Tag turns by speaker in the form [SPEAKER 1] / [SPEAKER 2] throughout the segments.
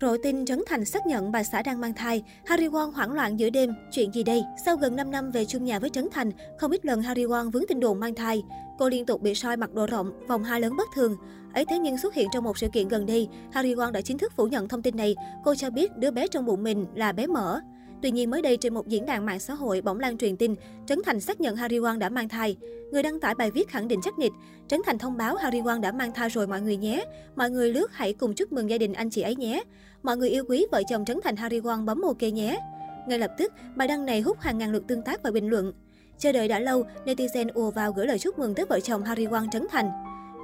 [SPEAKER 1] Rộ tin Trấn Thành xác nhận bà xã đang mang thai, Harry Won hoảng loạn giữa đêm, chuyện gì đây? Sau gần 5 năm về chung nhà với Trấn Thành, không ít lần Harry Won vướng tin đồn mang thai. Cô liên tục bị soi mặc đồ rộng, vòng hai lớn bất thường. Ấy thế nhưng xuất hiện trong một sự kiện gần đây, Harry Won đã chính thức phủ nhận thông tin này. Cô cho biết đứa bé trong bụng mình là bé mở. Tuy nhiên mới đây trên một diễn đàn mạng xã hội bỗng lan truyền tin Trấn Thành xác nhận Harry Won đã mang thai. Người đăng tải bài viết khẳng định chắc nịch. Trấn Thành thông báo Harry Won đã mang thai rồi mọi người nhé. Mọi người lướt hãy cùng chúc mừng gia đình anh chị ấy nhé. Mọi người yêu quý vợ chồng Trấn Thành Harry Won bấm ok nhé. Ngay lập tức, bài đăng này hút hàng ngàn lượt tương tác và bình luận. Chờ đợi đã lâu, netizen ùa vào gửi lời chúc mừng tới vợ chồng Harry Won Trấn Thành.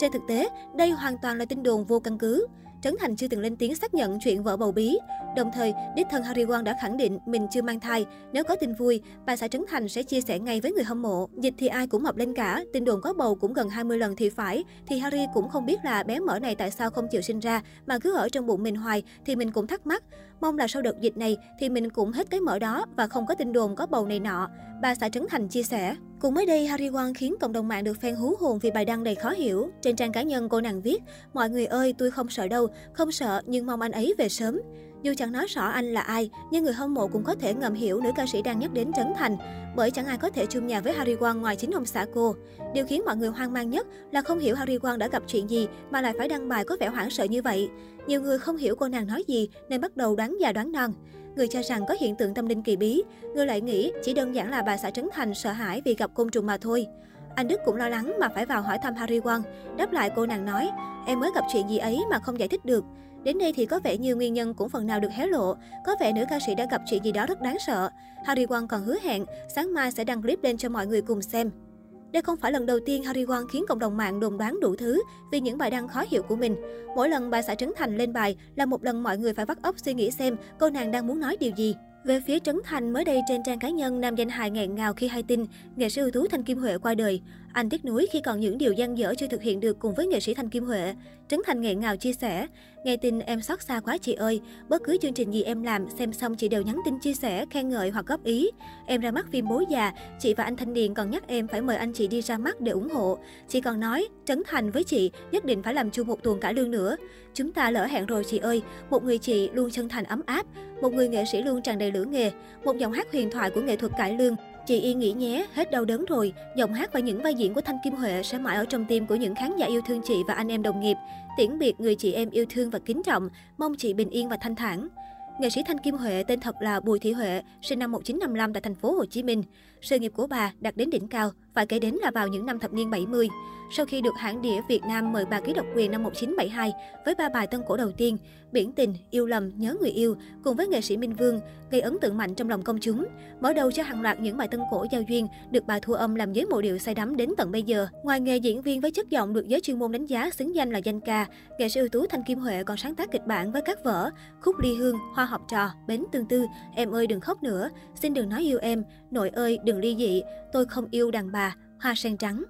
[SPEAKER 1] Trên thực tế, đây hoàn toàn là tin đồn vô căn cứ. Trấn Thành chưa từng lên tiếng xác nhận chuyện vợ bầu bí. Đồng thời, đích thân Harry Won đã khẳng định mình chưa mang thai. Nếu có tin vui, bà xã Trấn Thành sẽ chia sẻ ngay với người hâm mộ. Dịch thì ai cũng mập lên cả, tin đồn có bầu cũng gần 20 lần thì phải. Thì Harry cũng không biết là bé mở này tại sao không chịu sinh ra, mà cứ ở trong bụng mình hoài, thì mình cũng thắc mắc. Mong là sau đợt dịch này thì mình cũng hết cái mở đó và không có tin đồn có bầu này nọ. Bà xã Trấn Thành chia sẻ. Cũng mới đây, Harry Won khiến cộng đồng mạng được fan hú hồn vì bài đăng đầy khó hiểu. Trên trang cá nhân cô nàng viết, mọi người ơi, tôi không sợ đâu, không sợ nhưng mong anh ấy về sớm. Dù chẳng nói rõ anh là ai, nhưng người hâm mộ cũng có thể ngầm hiểu nữ ca sĩ đang nhắc đến Trấn Thành, bởi chẳng ai có thể chung nhà với Harry Won ngoài chính ông xã cô. Điều khiến mọi người hoang mang nhất là không hiểu Harry Won đã gặp chuyện gì mà lại phải đăng bài có vẻ hoảng sợ như vậy. Nhiều người không hiểu cô nàng nói gì nên bắt đầu đoán già đoán non. Người cho rằng có hiện tượng tâm linh kỳ bí, người lại nghĩ chỉ đơn giản là bà xã Trấn Thành sợ hãi vì gặp côn trùng mà thôi. Anh Đức cũng lo lắng mà phải vào hỏi thăm Harry Won. Đáp lại cô nàng nói, em mới gặp chuyện gì ấy mà không giải thích được. Đến đây thì có vẻ như nguyên nhân cũng phần nào được hé lộ. Có vẻ nữ ca sĩ đã gặp chuyện gì đó rất đáng sợ. Harry Won còn hứa hẹn sáng mai sẽ đăng clip lên cho mọi người cùng xem. Đây không phải lần đầu tiên Harry Won khiến cộng đồng mạng đồn đoán đủ thứ vì những bài đăng khó hiểu của mình. Mỗi lần bà xã Trấn Thành lên bài là một lần mọi người phải vắt óc suy nghĩ xem cô nàng đang muốn nói điều gì. Về phía Trấn Thành, mới đây trên trang cá nhân, nam danh hài nghẹn ngào khi hay tin nghệ sĩ ưu tú Thanh Kim Huệ qua đời. Anh tiếc nuối khi còn những điều gian dở chưa thực hiện được cùng với nghệ sĩ Thanh Kim Huệ. Trấn Thành nghẹn ngào chia sẻ, nghe tin em xót xa quá chị ơi, bất cứ chương trình gì em làm, xem xong chị đều nhắn tin chia sẻ, khen ngợi hoặc góp ý. Em ra mắt phim Bố già, chị và anh Thanh Điền còn nhắc em phải mời anh chị đi ra mắt để ủng hộ. Chị còn nói, Trấn Thành với chị nhất định phải làm chung một tuần cả lương nữa. Chúng ta lỡ hẹn rồi chị ơi, một người chị luôn chân thành ấm áp, một người nghệ sĩ luôn tràn đầy lửa nghề, một giọng hát huyền thoại của nghệ thuật cải lương. Chị yên nghỉ nhé, hết đau đớn rồi. Giọng hát và những vai diễn của Thanh Kim Huệ sẽ mãi ở trong tim của những khán giả yêu thương chị và anh em đồng nghiệp. Tiễn biệt người chị em yêu thương và kính trọng, mong chị bình yên và thanh thản. Nghệ sĩ Thanh Kim Huệ tên thật là Bùi Thị Huệ, sinh năm 1955 tại thành phố Hồ Chí Minh. Sự nghiệp của bà đạt đến đỉnh cao, phải kể đến là vào những năm thập niên 70. Sau khi được hãng đĩa Việt Nam mời bà ký độc quyền năm 1972 với ba bài tân cổ đầu tiên, Biển tình, Yêu lầm, Nhớ người yêu cùng với nghệ sĩ Minh Vương gây ấn tượng mạnh trong lòng công chúng, mở đầu cho hàng loạt những bài tân cổ giao duyên được bà thu âm làm giới mộ điệu say đắm đến tận bây giờ. Ngoài nghề diễn viên với chất giọng được giới chuyên môn đánh giá xứng danh là danh ca, nghệ sĩ ưu tú Thanh Kim Huệ còn sáng tác kịch bản với các vở Khúc ly hương, Hoa học trò, Bến tương tư, Em ơi đừng khóc nữa, Xin đừng nói yêu em, Nội ơi đừng ly dị, Tôi không yêu đàn bà, Hoa sen trắng.